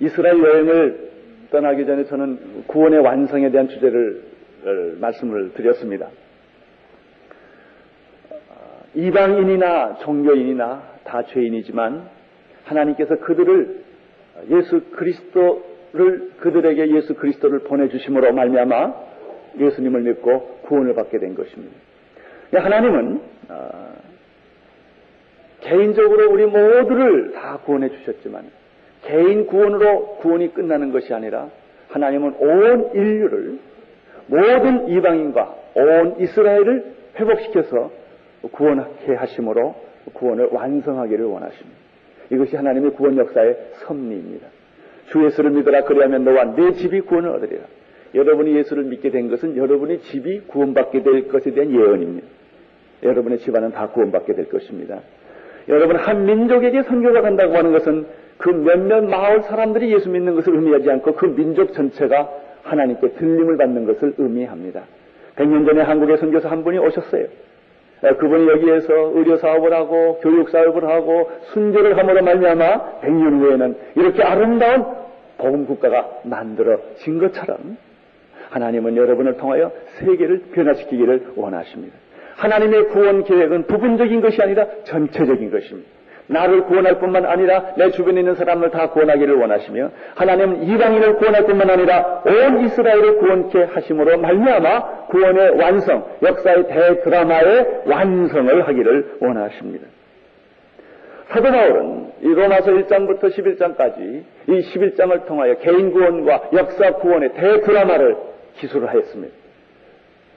이스라엘 여행을 떠나기 전에 저는 구원의 완성에 대한 주제를 어, 말씀을 드렸습니다. 어, 이방인이나 종교인이나 다 죄인이지만 하나님께서 그들을 예수 그리스도를 그들에게 예수 그리스도를 보내주심으로 말미암아 예수님을 믿고 구원을 받게 된 것입니다. 하나님은 어, 개인적으로 우리 모두를 다 구원해 주셨지만 개인 구원으로 구원이 끝나는 것이 아니라 하나님은 온 인류를 모든 이방인과 온 이스라엘을 회복시켜서 구원하게 하심으로 구원을 완성하기를 원하십니다. 이것이 하나님의 구원 역사의 섭리입니다. 주 예수를 믿어라 그리하면 너와 내 집이 구원을 얻으리라. 여러분이 예수를 믿게 된 것은 여러분의 집이 구원받게 될 것에 대한 예언입니다. 여러분의 집안은 다 구원받게 될 것입니다. 여러분 한 민족에게 선교가 간다고 하는 것은 그 몇몇 마을 사람들이 예수 믿는 것을 의미하지 않고 그 민족 전체가 하나님께 들림을 받는 것을 의미합니다. 100년 전에 한국에 선교사 한 분이 오셨어요. 그분이 여기에서 의료 사업을 하고 교육 사업을 하고 순교를 함으로 말미암아 100년 후에는 이렇게 아름다운 복음 국가가 만들어진 것처럼 하나님은 여러분을 통하여 세계를 변화시키기를 원하십니다. 하나님의 구원 계획은 부분적인 것이 아니라 전체적인 것입니다. 나를 구원할 뿐만 아니라 내 주변에 있는 사람을 다 구원하기를 원하시며 하나님은 이방인을 구원할 뿐만 아니라 온 이스라엘을 구원케 하심으로 말미암아 구원의 완성, 역사의 대드라마의 완성을 하기를 원하십니다. 사도 바울은 이 로마서 1장부터 11장까지 이 11장을 통하여 개인 구원과 역사 구원의 대드라마를 기술을 하였습니다.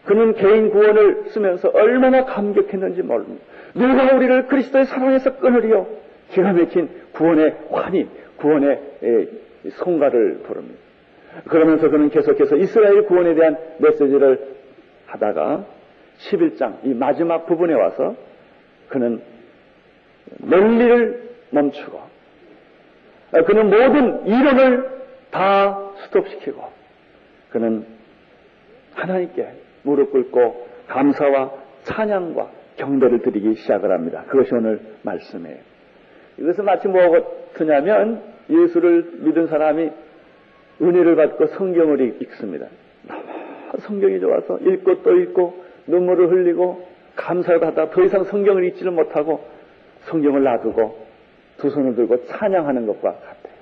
그는 개인 구원을 쓰면서 얼마나 감격했는지 모릅니다. 누가 우리를 그리스도의 사랑에서 끊으리요? 기가 막힌 구원의 환희, 구원의 성가를 부릅니다. 그러면서 그는 계속해서 이스라엘 구원에 대한 메시지를 하다가 11장 이 마지막 부분에 와서 그는 랠리를 멈추고 그는 모든 이론을 다 스톱시키고 그는 하나님께 무릎 꿇고 감사와 찬양과 경배를 드리기 시작을 합니다. 그것이 오늘 말씀이에요. 이것은 마치 뭐 같으냐면 예수를 믿은 사람이 은혜를 받고 성경을 읽습니다. 성경이 좋아서 읽고 또 읽고 눈물을 흘리고 감사를 받아 더 이상 성경을 읽지를 못하고 성경을 놔두고 두 손을 들고 찬양하는 것과 같아요.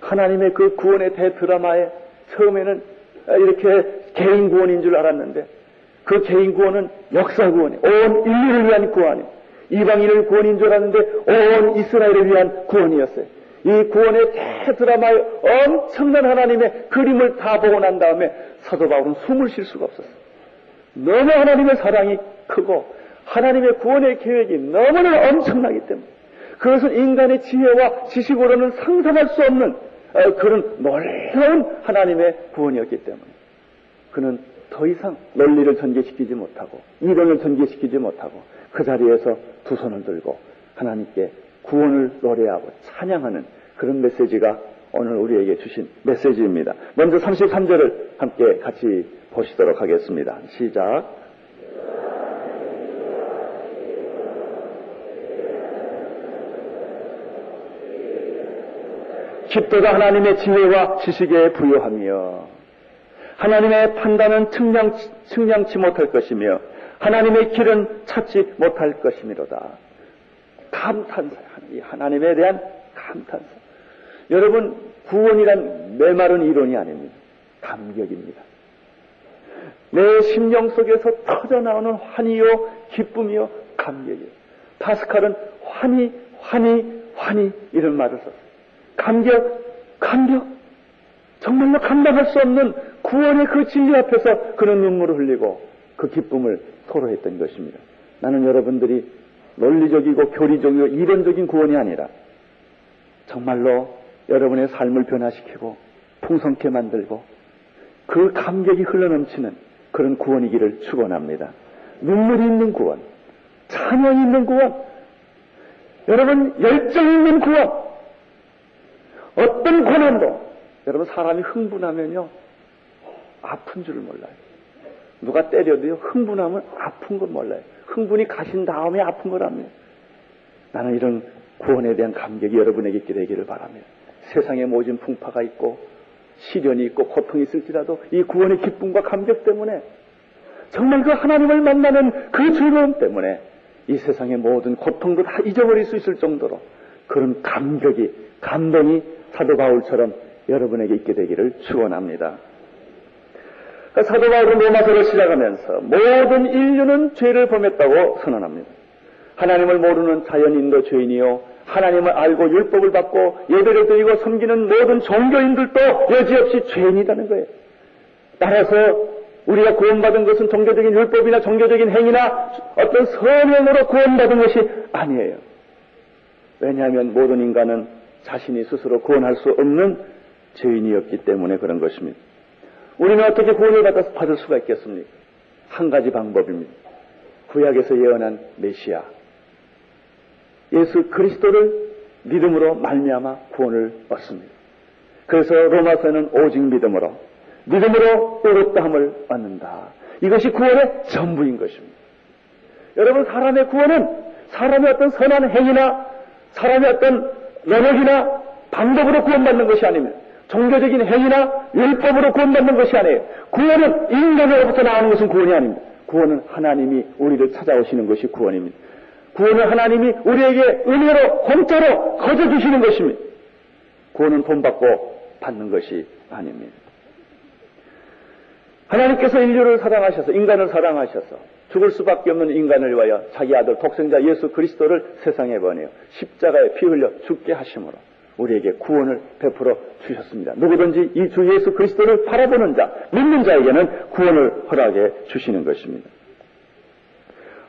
하나님의 그 구원의 대드라마에 처음에는 이렇게 개인 구원인 줄 알았는데 그 개인 구원은 역사 구원이 온 인류를 위한 구원이 이방인을 구원인 줄 알았는데 온 이스라엘을 위한 구원이었어요. 이 구원의 대드라마의 엄청난 하나님의 그림을 다 보고 난 다음에 사도 바울은 숨을 쉴 수가 없었어요. 너무 하나님의 사랑이 크고 하나님의 구원의 계획이 너무나 엄청나기 때문에 그것은 인간의 지혜와 지식으로는 상상할 수 없는 어, 그런 놀라운 하나님의 구원이었기 때문에 그는 더 이상 논리를 전개시키지 못하고 이론을 전개시키지 못하고 그 자리에서 두 손을 들고 하나님께 구원을 노래하고 찬양하는 그런 메시지가 오늘 우리에게 주신 메시지입니다. 먼저 33절을 함께 같이 보시도록 하겠습니다. 시작. 깊도다 하나님의 지혜와 지식에 부여하며 하나님의 판단은 측량, 측량치 못할 것이며 하나님의 길은 찾지 못할 것이미로다. 감탄사, 하나님에 대한 감탄사. 여러분, 구원이란 메마른 이론이 아닙니다. 감격입니다. 내 심령 속에서 터져나오는 환희요, 기쁨이요, 감격이요. 파스칼은 환희, 환희, 환희 이런 말을 썼어요. 감격, 감격. 정말로 감당할 수 없는 구원의 그 진리 앞에서 그는 눈물을 흘리고 그 기쁨을 토로했던 것입니다. 나는 여러분들이 논리적이고 교리적이고 이론적인 구원이 아니라 정말로 여러분의 삶을 변화시키고 풍성케 만들고 그 감격이 흘러넘치는 그런 구원이기를 축원합니다. 눈물이 있는 구원, 찬양이 있는 구원, 여러분 열정 있는 구원, 어떤 고난도 여러분 사람이 흥분하면요 아픈 줄을 몰라요. 누가 때려도요, 흥분하면 아픈 걸 몰라요. 흥분이 가신 다음에 아픈 거랍니다. 나는 이런 구원에 대한 감격이 여러분에게 있게 되기를 바랍니다. 세상에 모진 풍파가 있고, 시련이 있고, 고통이 있을지라도 이 구원의 기쁨과 감격 때문에 정말 그 하나님을 만나는 그 즐거움 때문에 이 세상의 모든 고통도 다 잊어버릴 수 있을 정도로 그런 감격이, 감동이 사도 바울처럼 여러분에게 있게 되기를 축원합니다. 그러니까 사도 바울은 로마서를 시작하면서 모든 인류는 죄를 범했다고 선언합니다. 하나님을 모르는 자연인도 죄인이요. 하나님을 알고 율법을 받고 예배를 드리고 섬기는 모든 종교인들도 여지없이 죄인이라는 거예요. 따라서 우리가 구원받은 것은 종교적인 율법이나 종교적인 행위나 어떤 선행으로 구원받은 것이 아니에요. 왜냐하면 모든 인간은 자신이 스스로 구원할 수 없는 죄인이었기 때문에 그런 것입니다. 우리는 어떻게 구원을 받을 수가 있겠습니까? 한 가지 방법입니다. 구약에서 예언한 메시아 예수 그리스도를 믿음으로 말미암아 구원을 얻습니다. 그래서 로마서는 오직 믿음으로 믿음으로 의롭다함을 얻는다. 이것이 구원의 전부인 것입니다. 여러분 사람의 구원은 사람의 어떤 선한 행위나 사람의 어떤 노력이나 방법으로 구원받는 것이 아닙니다. 종교적인 행위나 율법으로 구원받는 것이 아니에요. 구원은 인간으로부터 나오는 것은 구원이 아닙니다. 구원은 하나님이 우리를 찾아오시는 것이 구원입니다. 구원은 하나님이 우리에게 은혜로 공짜로 거저 주시는 것입니다. 구원은 돈 받고 받는 것이 아닙니다. 하나님께서 인류를 사랑하셔서 인간을 사랑하셔서 죽을 수밖에 없는 인간을 위하여 자기 아들 독생자 예수 그리스도를 세상에 보내어 십자가에 피 흘려 죽게 하심으로 우리에게 구원을 베풀어 주셨습니다. 누구든지 이 주 예수 그리스도를 바라보는 자, 믿는 자에게는 구원을 허락해 주시는 것입니다.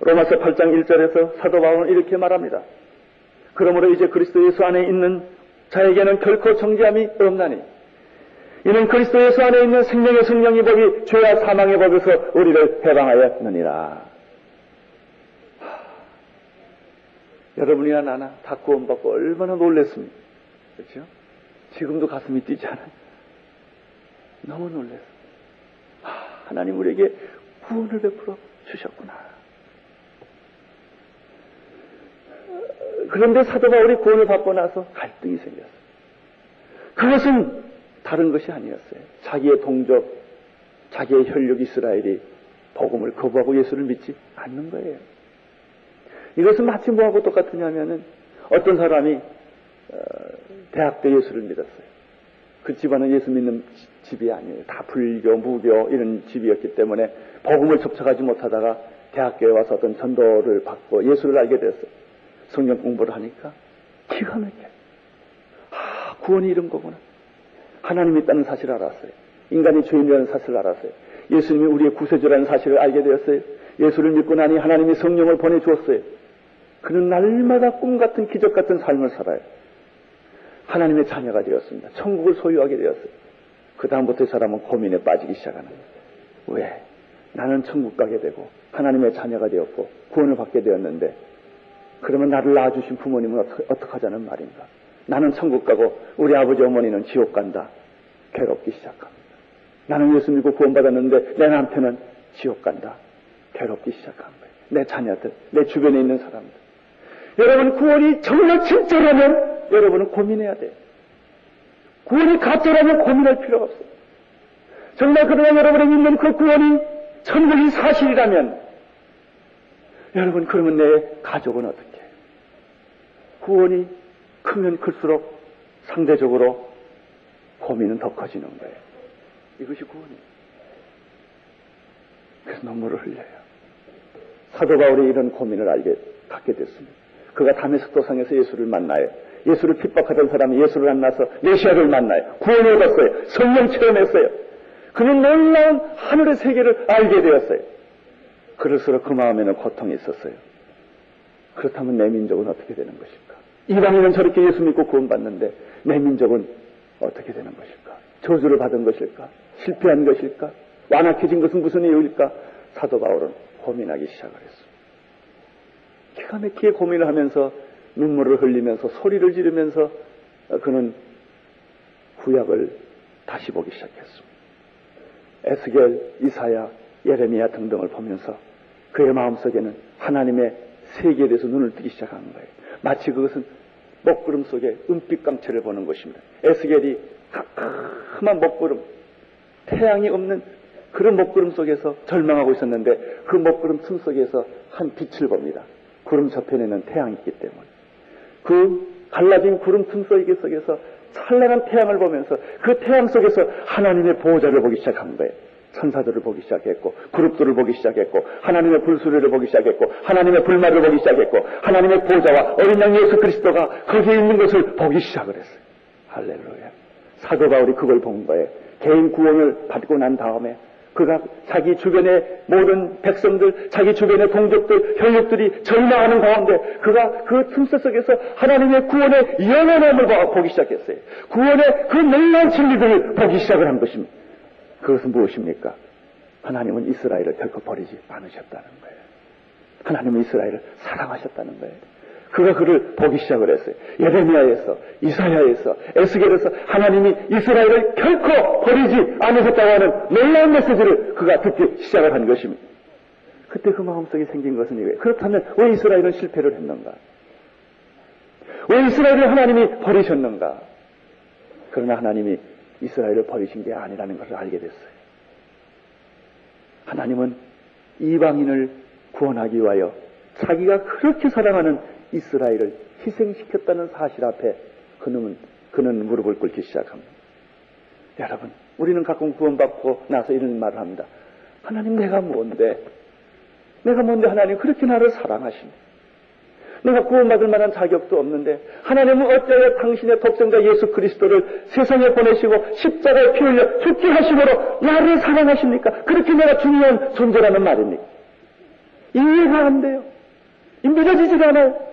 로마서 8장 1절에서 사도 바울은 이렇게 말합니다. 그러므로 이제 그리스도 예수 안에 있는 자에게는 결코 정죄함이 없나니 이는 그리스도 예수 안에 있는 생명의 성령의 법이 죄와 사망의 법에서 우리를 해방하였느니라. 여러분이나 나나 다 구원받고 얼마나 놀랬습니까? 그렇죠? 지금도 가슴이 뛰지 않아요? 너무 놀랐어요. 하나님 우리에게 구원을 베풀어 주셨구나. 그런데 사도 바울이 구원을 받고 나서 갈등이 생겼어요. 그것은 다른 것이 아니었어요. 자기의 동족, 자기의 혈육 이스라엘이 복음을 거부하고 예수를 믿지 않는 거예요. 이것은 마치 뭐하고 똑같으냐면은 어떤 사람이 어, 대학 때 예수를 믿었어요. 그 집안은 예수 믿는 집이 아니에요. 다 불교, 무교 이런 집이었기 때문에 복음을 접촉하지 못하다가 대학교에 와서 어떤 전도를 받고 예수를 알게 됐어요. 성경 공부를 하니까 기가 막혀요. 아, 구원이 이런 거구나. 하나님이 있다는 사실을 알았어요. 인간이 죄인이라는 사실을 알았어요. 예수님이 우리의 구세주라는 사실을 알게 되었어요. 예수를 믿고 나니 하나님이 성령을 보내주었어요. 그는 날마다 꿈 같은 기적 같은 삶을 살아요. 하나님의 자녀가 되었습니다. 천국을 소유하게 되었어요. 그 다음부터 이 사람은 고민에 빠지기 시작하는 거예요. 왜? 나는 천국 가게 되고 하나님의 자녀가 되었고 구원을 받게 되었는데 그러면 나를 낳아주신 부모님은 어떻게, 어떻게 하자는 말인가? 나는 천국 가고 우리 아버지 어머니는 지옥 간다. 괴롭기 시작합니다. 나는 예수 믿고 구원받았는데 내 남편은 지옥 간다. 괴롭기 시작한 거예요. 내 자녀들, 내 주변에 있는 사람들. 여러분 구원이 정말 진짜라면 여러분은 고민해야 돼요. 구원이 가짜라면 고민할 필요가 없어요. 정말 그동안 여러분이 믿는 그 구원이 천국이 사실이라면 여러분 그러면 내 가족은 어떻게 해요? 구원이 크면 클수록 상대적으로 고민은 더 커지는 거예요. 이것이 구원이에요. 그래서 눈물을 흘려요. 사도 바울이 이런 고민을 알게 갖게 됐습니다. 그가 담에스 도상에서 예수를 만나요. 예수를 핍박하던 사람이 예수를 만나서 메시아를 만나요. 구원을 얻었어요. 성령 체험했어요. 그는 놀라운 하늘의 세계를 알게 되었어요. 그럴수록 그 마음에는 고통이 있었어요. 그렇다면 내 민족은 어떻게 되는 것일까? 이방인은 저렇게 예수 믿고 구원받는데 내 민족은 어떻게 되는 것일까? 저주를 받은 것일까? 실패한 것일까? 완악해진 것은 무슨 이유일까? 사도 바울은 고민하기 시작을 했습니다. 기가 막히게 고민을 하면서 눈물을 흘리면서 소리를 지르면서 그는 구약을 다시 보기 시작했습니다. 에스겔, 이사야, 예레미야 등등을 보면서 그의 마음속에는 하나님의 세계에 대해서 눈을 뜨기 시작한 거예요. 마치 그것은 먹구름 속에 은빛 강체를 보는 것입니다. 에스겔이 까만 먹구름, 태양이 없는 그런 먹구름 속에서 절망하고 있었는데 그 먹구름 틈 속에서 한 빛을 봅니다. 구름 저편에는 태양이 있기 때문에. 그 갈라진 구름 틈 속에서 찬란한 태양을 보면서 그 태양 속에서 하나님의 보호자를 보기 시작한 거예요. 천사들을 보기 시작했고 그룹들을 보기 시작했고 하나님의 불수리를 보기 시작했고 하나님의 불말을 보기 시작했고 하나님의 보좌와 어린 양 예수 그리스도가 거기에 있는 것을 보기 시작을 했어요. 할렐루야. 사도 바울이 그걸 본 거예요. 개인 구원을 받고 난 다음에 그가 자기 주변의 모든 백성들, 자기 주변의 동족들, 혈육들이 절망하는 가운데 그가 그 틈새 속에서 하나님의 구원의 영원함을 보기 시작했어요. 구원의 그 놀라운 진리들을 보기 시작을 한 것입니다. 그것은 무엇입니까? 하나님은 이스라엘을 결코 버리지 않으셨다는 거예요. 하나님은 이스라엘을 사랑하셨다는 거예요. 그가 그를 보기 시작을 했어요. 예레미야에서, 이사야에서, 에스겔에서 하나님이 이스라엘을 결코 버리지 않으셨다고 하는 놀라운 메시지를 그가 듣기 시작을 한 것입니다. 그때 그 마음속에 생긴 것은 이거예요. 그렇다면 왜 이스라엘은 실패를 했는가? 왜 이스라엘을 하나님이 버리셨는가? 그러나 하나님이 이스라엘을 버리신 게 아니라는 것을 알게 됐어요. 하나님은 이방인을 구원하기 위하여 자기가 그렇게 사랑하는 이스라엘을 희생시켰다는 사실 앞에 그는, 그는 무릎을 꿇기 시작합니다. 여러분, 우리는 가끔 구원받고 나서 이런 말을 합니다. 하나님 내가 뭔데? 내가 뭔데 하나님 그렇게 나를 사랑하십니까? 내가 구원받을 만한 자격도 없는데 하나님은 어찌하여 당신의 독생자 예수 그리스도를 세상에 보내시고 십자가에 피 흘려 죽게 하심으로 나를 사랑하십니까? 그렇게 내가 중요한 존재라는 말입니까? 이해가 안 돼요. 믿어지지가 않아요.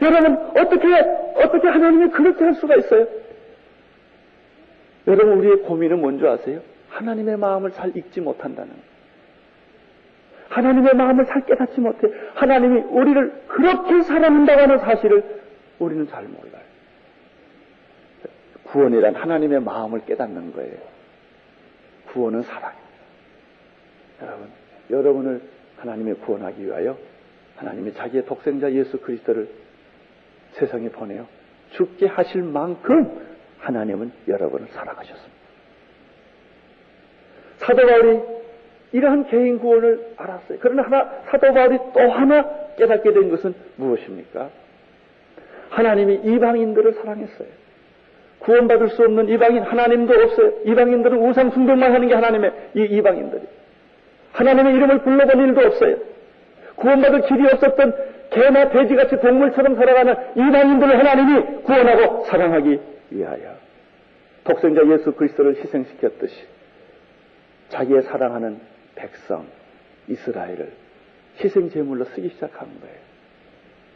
여러분 어떻게 어떻게 하나님이 그렇게 할 수가 있어요? 여러분 우리의 고민은 뭔지 아세요? 하나님의 마음을 잘 읽지 못한다는 거예요. 하나님의 마음을 잘 깨닫지 못해 하나님이 우리를 그렇게 사랑한다고 하는 사실을 우리는 잘 몰라요. 구원이란 하나님의 마음을 깨닫는 거예요. 구원은 사랑입니다. 여러분, 여러분을 하나님의 구원하기 위하여 하나님이 자기의 독생자 예수 그리스도를 세상에 보내어 죽게 하실 만큼 하나님은 여러분을 사랑하셨습니다. 사도 바울이 이러한 개인 구원을 알았어요. 그러나 하나, 사도 바울이 또 하나 깨닫게 된 것은 무엇입니까? 하나님이 이방인들을 사랑했어요. 구원받을 수 없는 이방인 하나님도 없어요. 이방인들은 우상 숭배만 하는 게 하나님의 이 이방인들이. 하나님의 이름을 불러본 일도 없어요. 구원받을 길이 없었던 개나 돼지같이 동물처럼 살아가는 이방인들을 하나님이 구원하고 사랑하기 위하여 독생자 예수 그리스도를 희생시켰듯이 자기의 사랑하는 백성 이스라엘을 희생 제물로 쓰기 시작한 거예요.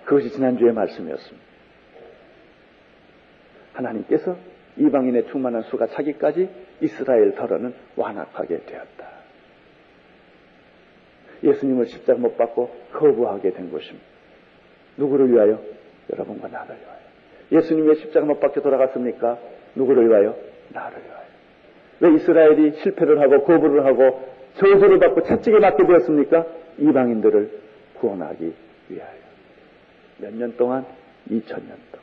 그것이 지난주의 말씀이었습니다. 하나님께서 이방인의 충만한 수가 차기까지 이스라엘 덜어는 완악하게 되었다. 예수님을 십자가 못 받고 거부하게 된 것입니다. 누구를 위하여? 여러분과 나를 위하여. 예수님 왜 십자가 못 박혀 돌아갔습니까? 누구를 위하여? 나를 위하여. 왜 이스라엘이 실패를 하고 거부를 하고 저주를 받고 채찍에 맞게 되었습니까? 이방인들을 구원하기 위하여. 몇 년 동안? 2000년 동안.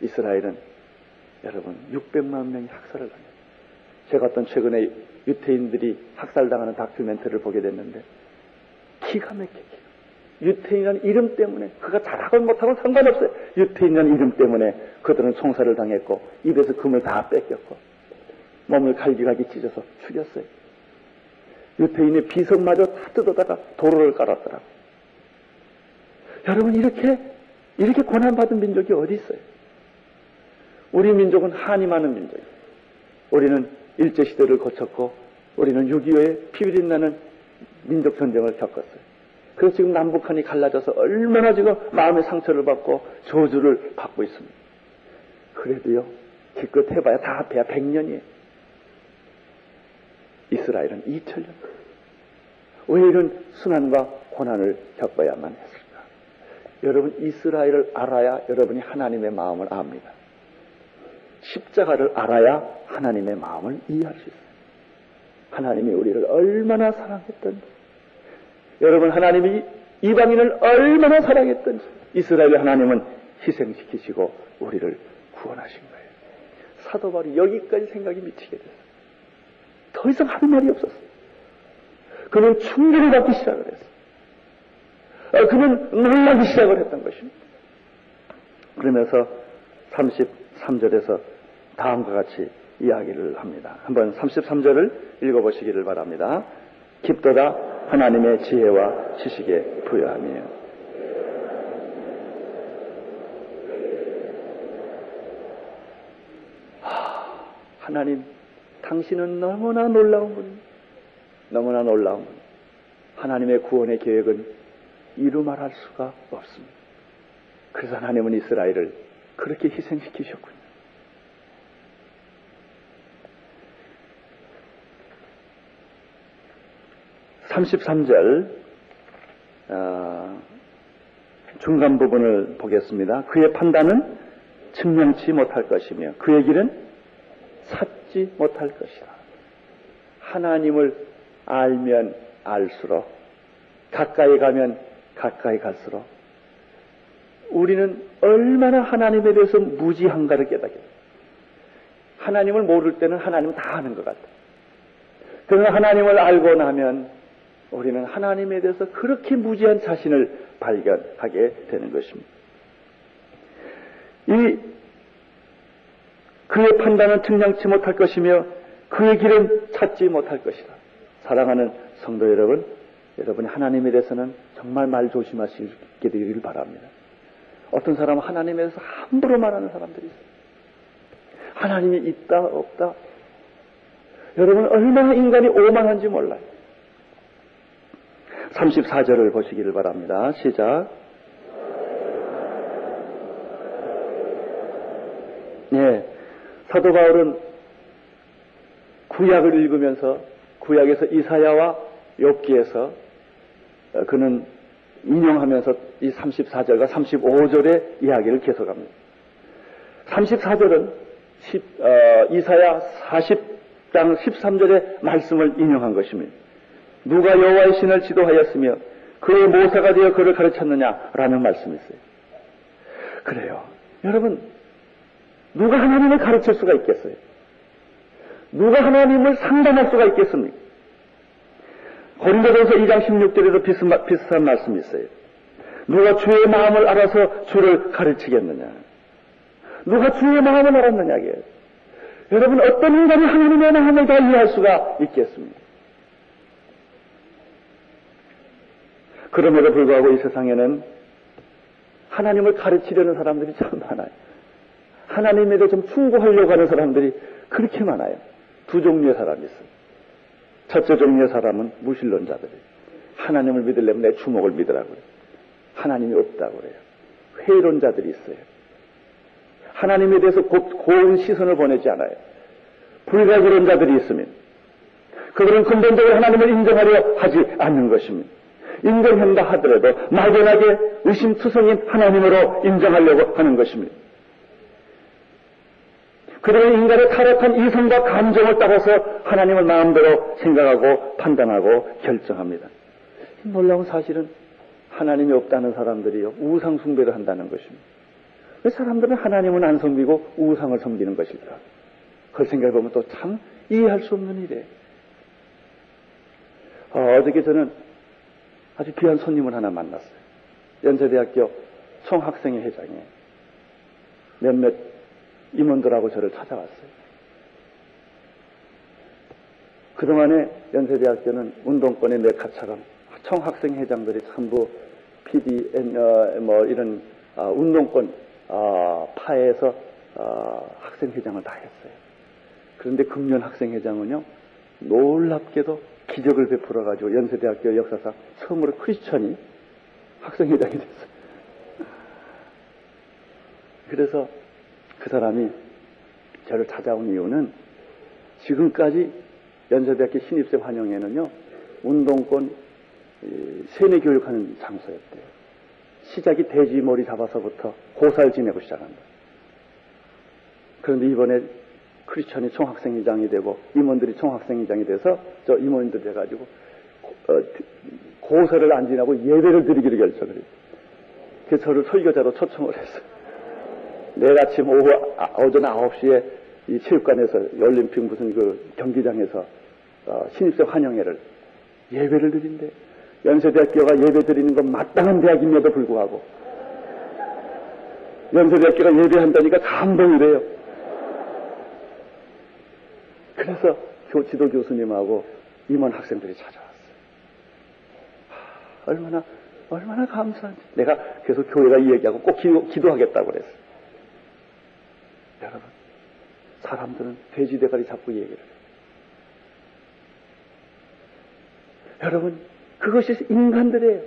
이스라엘은 여러분 600만 명이 학살을 당했어요. 제가 어떤 최근에 유태인들이 학살당하는 다큐멘터리를 보게 됐는데 기가 막히게 유태인이라는 이름 때문에 그가 잘하고 못하고 상관없어요. 유태인이라는 이름 때문에 그들은 총살을 당했고 입에서 금을 다 뺏겼고 몸을 갈기갈기 찢어서 죽였어요. 유태인의 비석마저 다 뜯어다가 도로를 깔았더라고. 여러분 이렇게 이렇게 고난받은 민족이 어디 있어요? 우리 민족은 한이 많은 민족이에요. 우리는 일제시대를 거쳤고 우리는 6.25에 피비린 나는 민족 전쟁을 겪었어요. 그래서 지금 남북한이 갈라져서 얼마나 지금 마음의 상처를 받고 저주를 받고 있습니다. 그래도요, 기껏 해봐야 다 합해야 100년이에요. 이스라엘은 2000년. 왜 이런 순환과 고난을 겪어야만 했을까? 여러분, 이스라엘을 알아야 여러분이 하나님의 마음을 압니다. 십자가를 알아야 하나님의 마음을 이해할 수 있어요. 하나님이 우리를 얼마나 사랑했던지, 여러분 하나님이 이방인을 얼마나 사랑했던지, 이스라엘 하나님은 희생시키시고 우리를 구원하신 거예요. 사도 바울이 여기까지 생각이 미치게 됐어요. 더 이상 할 말이 없었어요. 그는 충격을 받기 시작을 했어요. 어, 그는 놀라기 시작을 했던 것입니다. 그러면서 33절에서 다음과 같이 이야기를 합니다. 한번 33절을 읽어보시기를 바랍니다. 깊도다 하나님의 지혜와 지식에 부여하며 하나님, 당신은 너무나 놀라운 분, 너무나 놀라운 분. 하나님의 구원의 계획은 이루 말할 수가 없습니다. 그래서 하나님은 이스라엘을 그렇게 희생시키셨군요. 33절 어, 중간 부분을 보겠습니다. 그의 판단은 증명치 못할 것이며 그의 길은 찾지 못할 것이라. 하나님을 알면 알수록 가까이 가면 가까이 갈수록 우리는 얼마나 하나님에 대해서 무지한가를 깨닫게 돼요. 하나님을 모를 때는 하나님은 다 아는 것 같아요. 그러나 하나님을 알고 나면 우리는 하나님에 대해서 그렇게 무지한 자신을 발견하게 되는 것입니다. 이 그의 판단은 측량치 못할 것이며 그의 길은 찾지 못할 것이다. 사랑하는 성도 여러분, 여러분이 하나님에 대해서는 정말 말 조심하시게 되기를 바랍니다. 어떤 사람은 하나님에 대해서 함부로 말하는 사람들이 있어요. 하나님이 있다, 없다. 여러분, 얼마나 인간이 오만한지 몰라요. 34절을 보시기를 바랍니다. 시작. 예. 사도 바울은 구약을 읽으면서 구약에서 이사야와 욥기에서 어, 그는 인용하면서 이 34절과 35절의 이야기를 계속합니다. 34절은 10, 어, 이사야 40장 13절의 말씀을 인용한 것입니다. 누가 여호와의 신을 지도하였으며 그의 모사가 되어 그를 가르쳤느냐라는 말씀이 있어요. 그래요. 여러분, 누가 하나님을 가르칠 수가 있겠어요? 누가 하나님을 상담할 수가 있겠습니까? 고린도전서 2장 16절에도 비슷, 비슷한 말씀이 있어요. 누가 주의 마음을 알아서 주를 가르치겠느냐? 누가 주의 마음을 알았느냐? 게 여러분 어떤 인간이 하나님의 마음을 다 이해할 수가 있겠습니까? 그럼에도 불구하고 이 세상에는 하나님을 가르치려는 사람들이 참 많아요. 하나님에 대해 좀 충고하려고 하는 사람들이 그렇게 많아요. 두 종류의 사람이 있어요. 첫째 종류의 사람은 무신론자들이에요. 하나님을 믿으려면 내 주먹을 믿으라고요. 하나님이 없다고 그래요. 회론자들이 있어요. 하나님에 대해서 고, 고운 시선을 보내지 않아요. 불가지론자들이 있으면 그들은 근본적으로 하나님을 인정하려 하지 않는 것입니다. 인정한다 하더라도 막연하게 의심투성인 하나님으로 인정하려고 하는 것입니다. 그들은 인간의 타락한 이성과 감정을 따라서 하나님을 마음대로 생각하고 판단하고 결정합니다. 놀라운 사실은 하나님이 없다는 사람들이요 우상 숭배를 한다는 것입니다. 왜 사람들은 하나님은 안 섬기고 우상을 섬기는 것일까? 그걸 생각해보면 또 참 이해할 수 없는 일이에요. 어, 어저께 저는 아주 귀한 손님을 하나 만났어요. 연세대학교 총학생회 회장에 몇몇 임원들하고 저를 찾아왔어요. 그동안에 연세대학교는 운동권의 메카처럼 총학생회장들이 전부 PD, 어, 뭐 이런 어, 운동권 어, 파에서 어, 학생회장을 다 했어요. 그런데 금년 학생회장은요 놀랍게도 기적을 베풀어가지고 연세대학교 역사상 처음으로 크리스천이 학생회장이 됐어요. 그래서 그 사람이 저를 찾아온 이유는 지금까지 연세대학교 신입생 환영회는요, 운동권 세뇌 교육하는 장소였대요. 시작이 돼지 머리 잡아서부터 고사를 지내고 시작한다. 그런데 이번에 크리스천이 총학생회장이 되고 임원들이 총학생회장이 돼서 저 임원들 돼가지고 어, 고사를 안 지나고 예배를 드리기로 결정을 했어요. 그래서 저를 설교자로 초청을 했어요. 내일 아침 오후 아, 오전 9시에 이 체육관에서 올림픽 무슨 그 경기장에서 어, 신입생 환영회를 예배를 드린대. 연세대학교가 예배 드리는 건 마땅한 대학임에도 불구하고 연세대학교가 예배한다니까 감동이래요. 그래서 교, 지도 교수님하고 임원 학생들이 찾아왔어요. 하, 얼마나, 얼마나 감사한지. 내가 계속 교회가 이 얘기하고 꼭 기도, 기도하겠다고 그랬어요. 여러분, 사람들은 돼지 대가리 잡고 얘기를 해요. 여러분, 그것이 인간들이에요.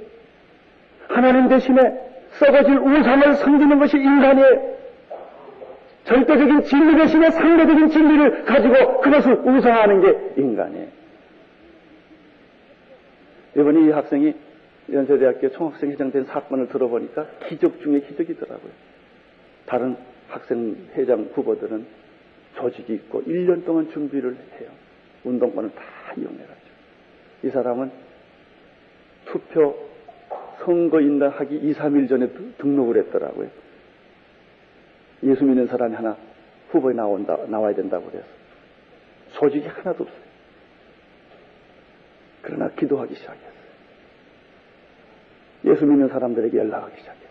하나님 대신에 썩어질 우상을 섬기는 것이 인간이에요. 절대적인 진리 대신에 상대적인 진리를 가지고 그것을 우상하는 게 인간이에요. 이번에 이 학생이 연세대학교 총학생 회장 된 사건을 들어보니까 기적 중에 기적이더라고요. 다른 학생 회장 후보들은 조직이 있고 1년 동안 준비를 해요. 운동권을 다 이용해가지고. 이 사람은 투표 선거인단 하기 2, 3일 전에 등록을 했더라고요. 예수 믿는 사람이 하나 후보에 나온다, 나와야 된다고 그래서. 소직이 하나도 없어요. 그러나 기도하기 시작했어요. 예수 믿는 사람들에게 연락하기 시작했어요.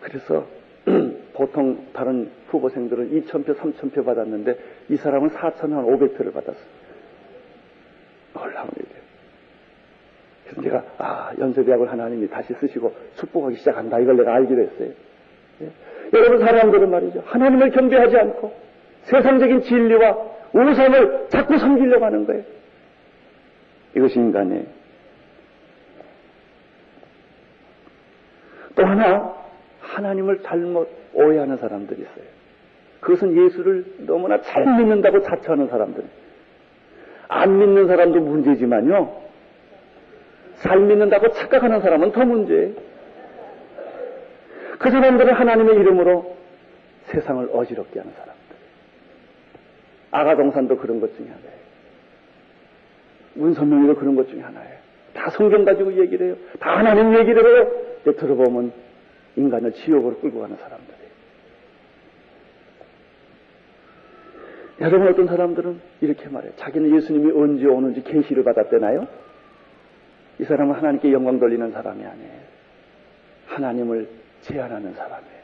그래서 보통 다른 후보생들은 2,000표, 3,000표 받았는데 이 사람은 4,500표를 받았어요. 놀라운 일이에요. 그래서 제가 아 연세대학을 하나님이 다시 쓰시고 축복하기 시작한다 이걸 내가 알기로 했어요. 예? 여러분 사람들은 말이죠 하나님을 경배하지 않고 세상적인 진리와 우상을 자꾸 섬기려고 하는 거예요. 이것이 인간이에요. 또 하나 하나님을 잘못 오해하는 사람들이 있어요. 그것은 예수를 너무나 잘 믿는다고 자처하는 사람들. 안 믿는 사람도 문제지만요. 잘 믿는다고 착각하는 사람은 더 문제예요. 그 사람들은 하나님의 이름으로 세상을 어지럽게 하는 사람들. 아가동산도 그런 것 중에 하나예요. 문선명이도 그런 것 중에 하나예요. 다 성경 가지고 얘기를 해요. 다 하나님 얘기를 해요. 들어보면 인간을 지옥으로 끌고 가는 사람들이에요. 여러분 어떤 사람들은 이렇게 말해요. 자기는 예수님이 언제 오는지 계시를 받았대나요? 이 사람은 하나님께 영광 돌리는 사람이 아니에요. 하나님을 제한하는 사람이에요.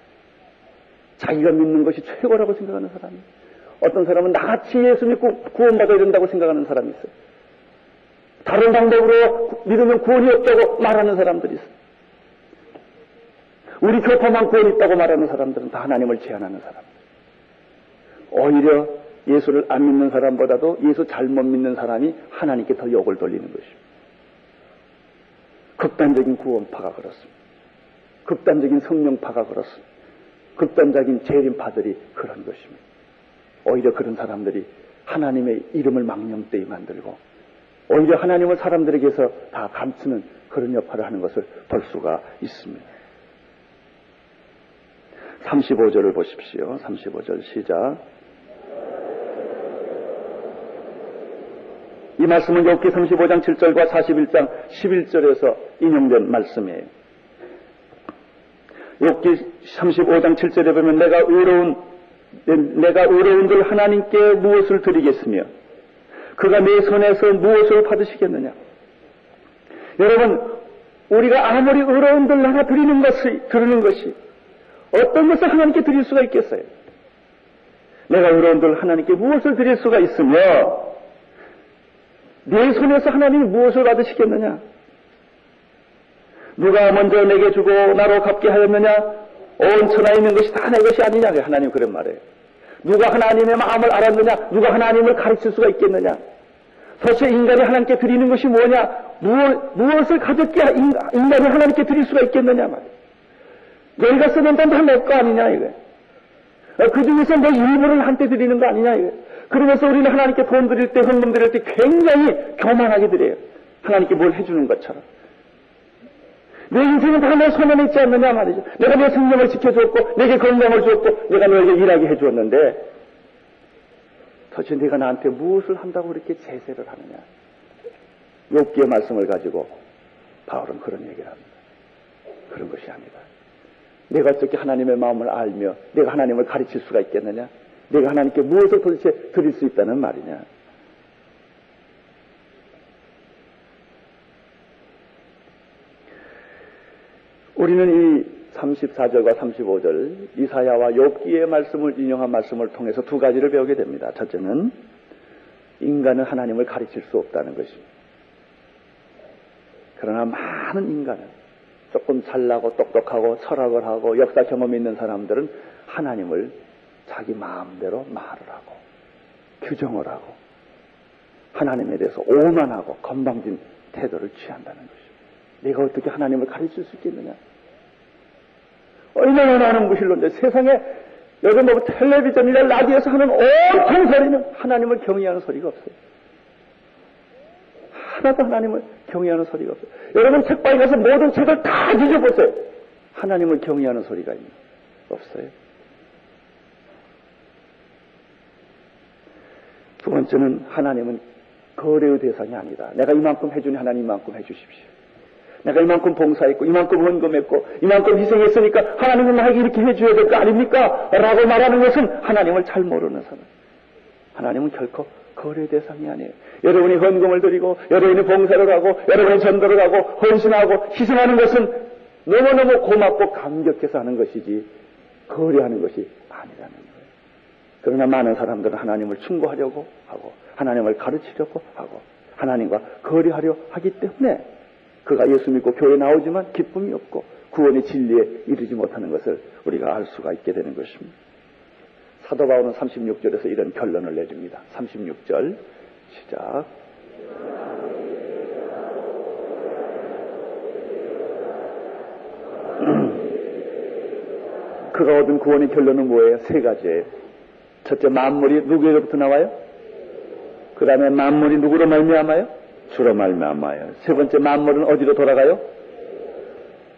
자기가 믿는 것이 최고라고 생각하는 사람이에요. 어떤 사람은 나같이 예수 믿고 구원받아야 된다고 생각하는 사람이 있어요. 다른 방법으로 믿으면 구원이 없다고 말하는 사람들이 있어요. 우리 교파만 구원 있다고 말하는 사람들은 다 하나님을 제한하는 사람. 오히려 예수를 안 믿는 사람보다도 예수 잘못 믿는 사람이 하나님께 더 욕을 돌리는 것입니다. 극단적인 구원파가 그렇습니다. 극단적인 성령파가 그렇습니다. 극단적인 재림파들이 그런 것입니다. 오히려 그런 사람들이 하나님의 이름을 망령되이 만들고 오히려 하나님을 사람들에게서 다 감추는 그런 역할을 하는 것을 볼 수가 있습니다. 35절을 보십시오. 35절 시작. 이 말씀은 욥기 35장 7절과 41장 11절에서 인용된 말씀이에요. 욥기 35장 7절에 보면 내가 의로운 내가 의로운들 하나님께 무엇을 드리겠으며 그가 내 손에서 무엇을 받으시겠느냐? 여러분 우리가 아무리 의로운들 하나 드리는 것이 드리는 것이 어떤 것을 하나님께 드릴 수가 있겠어요? 내가 의로운들 하나님께 무엇을 드릴 수가 있으며 내 손에서 하나님이 무엇을 받으시겠느냐? 누가 먼저 내게 주고 나로 갚게 하였느냐? 온 천하에 있는 것이 다 내 것이 아니냐? 하나님 그런 말이에요. 누가 하나님의 마음을 알았느냐? 누가 하나님을 가르칠 수가 있겠느냐? 도대체 인간이 하나님께 드리는 것이 뭐냐? 무엇, 무엇을 가졌기에 인간이 하나님께 드릴 수가 있겠느냐? 말이에요. 너희가 쓰는 돈다내거 아니냐? 이거. 어, 그 중에서 내 일부를 한테 드리는 거 아니냐? 이거. 그러면서 우리는 하나님께 돈 드릴 때, 헌금 드릴 때 굉장히 교만하게 드려요. 하나님께 뭘 해주는 것처럼. 내 인생은 다내 손에 있지 않느냐 말이죠. 내가 내 생명을 지켜주었고, 내게 건강을 주었고, 내가 너에게 일하게 해주었는데, 도대체 네가 나한테 무엇을 한다고 그렇게 제세를 하느냐. 욥기의 말씀을 가지고 바울은 그런 얘기를 합니다. 그런 것이 아니다. 내가 어떻게 하나님의 마음을 알며 내가 하나님을 가르칠 수가 있겠느냐? 내가 하나님께 무엇을 도대체 드릴 수 있다는 말이냐? 우리는 이 34절과 35절 이사야와 욥기의 말씀을 인용한 말씀을 통해서 두 가지를 배우게 됩니다. 첫째는 인간은 하나님을 가르칠 수 없다는 것입니다. 그러나 많은 인간은 조금 잘나고 똑똑하고 철학을 하고 역사 경험이 있는 사람들은 하나님을 자기 마음대로 말을 하고 규정을 하고 하나님에 대해서 오만하고 건방진 태도를 취한다는 것입니다. 내가 어떻게 하나님을 가르칠 수 있겠느냐? 얼마나 많은 무실론데 세상에 여러분 뭐 텔레비전이나 라디오에서 하는 온통 소리는 하나님을 경외하는 소리가 없어요. 하나도 하나님을 경외하는 소리가 없어요. 여러분 책방에 가서 모든 책을 다 뒤져보세요. 하나님을 경외하는 소리가 있는 없어요. 두 번째는 하나님은 거래의 대상이 아니다. 내가 이만큼 해주니 하나님 이만큼 해주십시오. 내가 이만큼 봉사했고 이만큼 헌금했고 이만큼 희생했으니까 하나님은 나에게 이렇게 해줘야 될 거 아닙니까? 라고 말하는 것은 하나님을 잘 모르는 사람. 하나님은 결코 거래 대상이 아니에요. 여러분이 헌금을 드리고 여러분이 봉사를 하고 여러분이 전도를 하고 헌신하고 희생하는 것은 너무너무 고맙고 감격해서 하는 것이지 거래하는 것이 아니라는 거예요. 그러나 많은 사람들은 하나님을 충고하려고 하고 하나님을 가르치려고 하고 하나님과 거래하려 하기 때문에 그가 예수 믿고 교회 나오지만 기쁨이 없고 구원의 진리에 이르지 못하는 것을 우리가 알 수가 있게 되는 것입니다. 사도 바울은 36절에서 이런 결론을 내줍니다. 36절 시작. 그가 얻은 구원의 결론은 뭐예요? 세 가지예요. 첫째 만물이 누구에게부터 나와요? 그 다음에 만물이 누구로 말미암아요? 주로 말미암아요. 세 번째 만물은 어디로 돌아가요?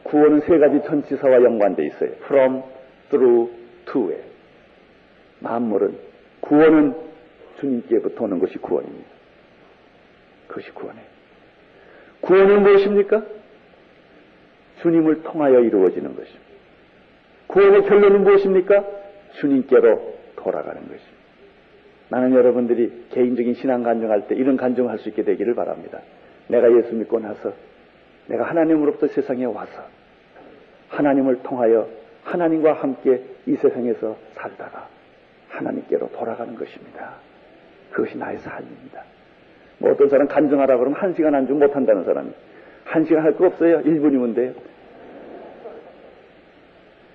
구원은 세 가지 전치사와 연관돼 있어요. from, through, to에. 만물은 구원은 주님께부터 오는 것이 구원입니다. 그것이 구원이에요. 구원은 무엇입니까? 주님을 통하여 이루어지는 것입니다. 구원의 결론은 무엇입니까? 주님께로 돌아가는 것입니다. 나는 여러분들이 개인적인 신앙 간증할 때 이런 간증을 할수 있게 되기를 바랍니다. 내가 예수 믿고 나서 내가 하나님으로부터 세상에 와서 하나님을 통하여 하나님과 함께 이 세상에서 살다가 하나님께로 돌아가는 것입니다. 그것이 나의 삶입니다. 뭐 어떤 사람 간증하라 그러면 한 시간 안중 못한다는 사람이 한 시간 할 거 없어요. 1분이면 돼요.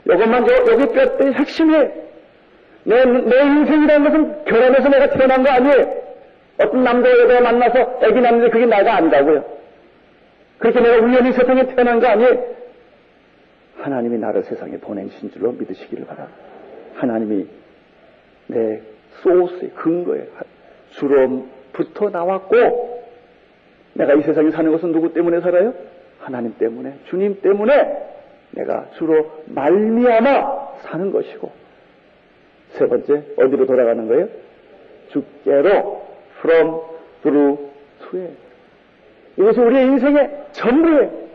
이것만 여기 뼈대 핵심이에요. 내, 내 인생이라는 것은 결혼해서 내가 태어난 거 아니에요. 어떤 남자 여자 만나서 애기 낳는데 그게 나가 아니라고요. 그렇게 내가 우연히 세상에 태어난 거 아니에요. 하나님이 나를 세상에 보내신 줄로 믿으시기를 바랍니다. 하나님이 내 소스의 근거에 주로부터 나왔고 내가 이 세상에 사는 것은 누구 때문에 살아요? 하나님 때문에 주님 때문에 내가 주로 말미암아 사는 것이고 세 번째 어디로 돌아가는 거예요? 주께로 from through to에 이것이 우리의 인생의 전부예요.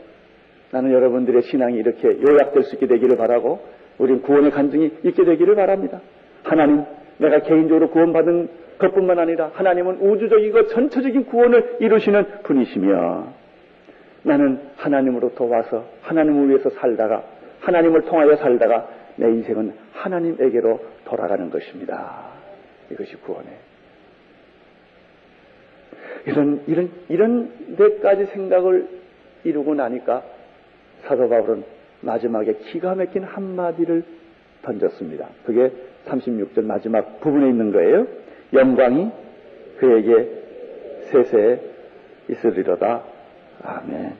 나는 여러분들의 신앙이 이렇게 요약될 수 있게 되기를 바라고 우리는 구원의 간증이 있게 되기를 바랍니다. 하나님 내가 개인적으로 구원받은 것뿐만 아니라 하나님은 우주적이고 전체적인 구원을 이루시는 분이시며 나는 하나님으로부터 와서 하나님을 위해서 살다가 하나님을 통하여 살다가 내 인생은 하나님에게로 돌아가는 것입니다. 이것이 구원이에요. 이런, 이런, 이런 데까지 생각을 이루고 나니까 사도 바울은 마지막에 기가 막힌 한마디를 던졌습니다. 그게 36절 마지막 부분에 있는 거예요. 영광이 그에게 세세 있으리로다. 아멘.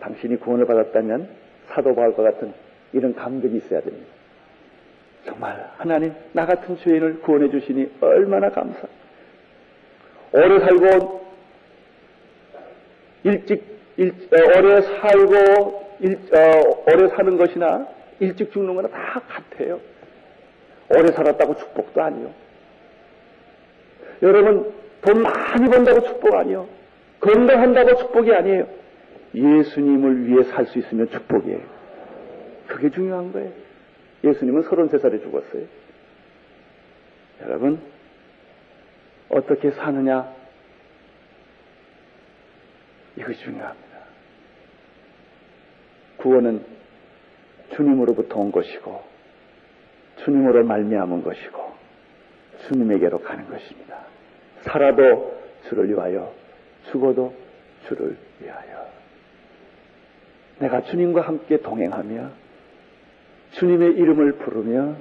당신이 구원을 받았다면 사도 바울과 같은 이런 감격이 있어야 됩니다. 정말 하나님 나 같은 죄인을 구원해 주시니 얼마나 감사. 오래 살고 일찍 일, 어, 오래 살고 일, 어, 오래 사는 것이나 일찍 죽는 거나 다 같아요. 오래 살았다고 축복도 아니요. 여러분 돈 많이 번다고 축복 아니요. 건강한다고 축복이 아니에요. 예수님을 위해 살 수 있으면 축복이에요. 그게 중요한 거예요. 예수님은 33살에 죽었어요. 여러분, 어떻게 사느냐? 이것이 중요합니다. 구원은 주님으로부터 온 것이고, 주님으로 말미암은 것이고, 주님에게로 가는 것입니다. 살아도 주를 위하여, 죽어도 주를 위하여. 내가 주님과 함께 동행하며, 주님의 이름을 부르며,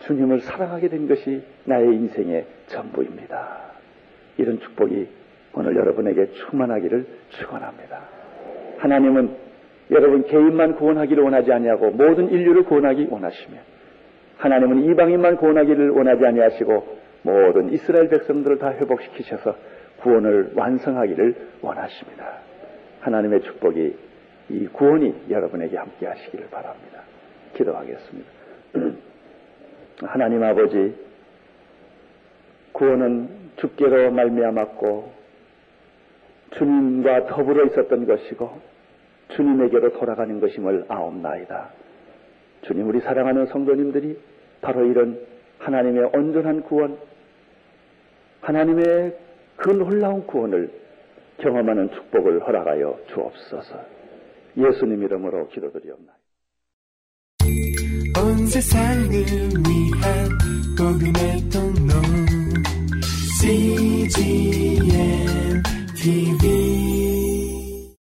주님을 사랑하게 된 것이 나의 인생의 전부입니다. 이런 축복이 오늘 여러분에게 충만하기를 축원합니다. 하나님은 여러분 개인만 구원하기를 원하지 아니하고 모든 인류를 구원하기 원하시며 하나님은 이방인만 구원하기를 원하지 아니하시고 모든 이스라엘 백성들을 다 회복시키셔서 구원을 완성하기를 원하십니다. 하나님의 축복이 이 구원이 여러분에게 함께 하시기를 바랍니다. 기도하겠습니다. 하나님 아버지 구원은 주께로 말미암았고 주님과 더불어 있었던 것이고 주님에게로 돌아가는 것임을 아옵나이다. 주님 우리 사랑하는 성도님들이 바로 이런 하나님의 온전한 구원, 하나님의 그 놀라운 구원을 경험하는 축복을 허락하여 주옵소서. 예수님 이름으로 기도드리옵나이다. 온 세상을 위한 복음의 통로 CGM TV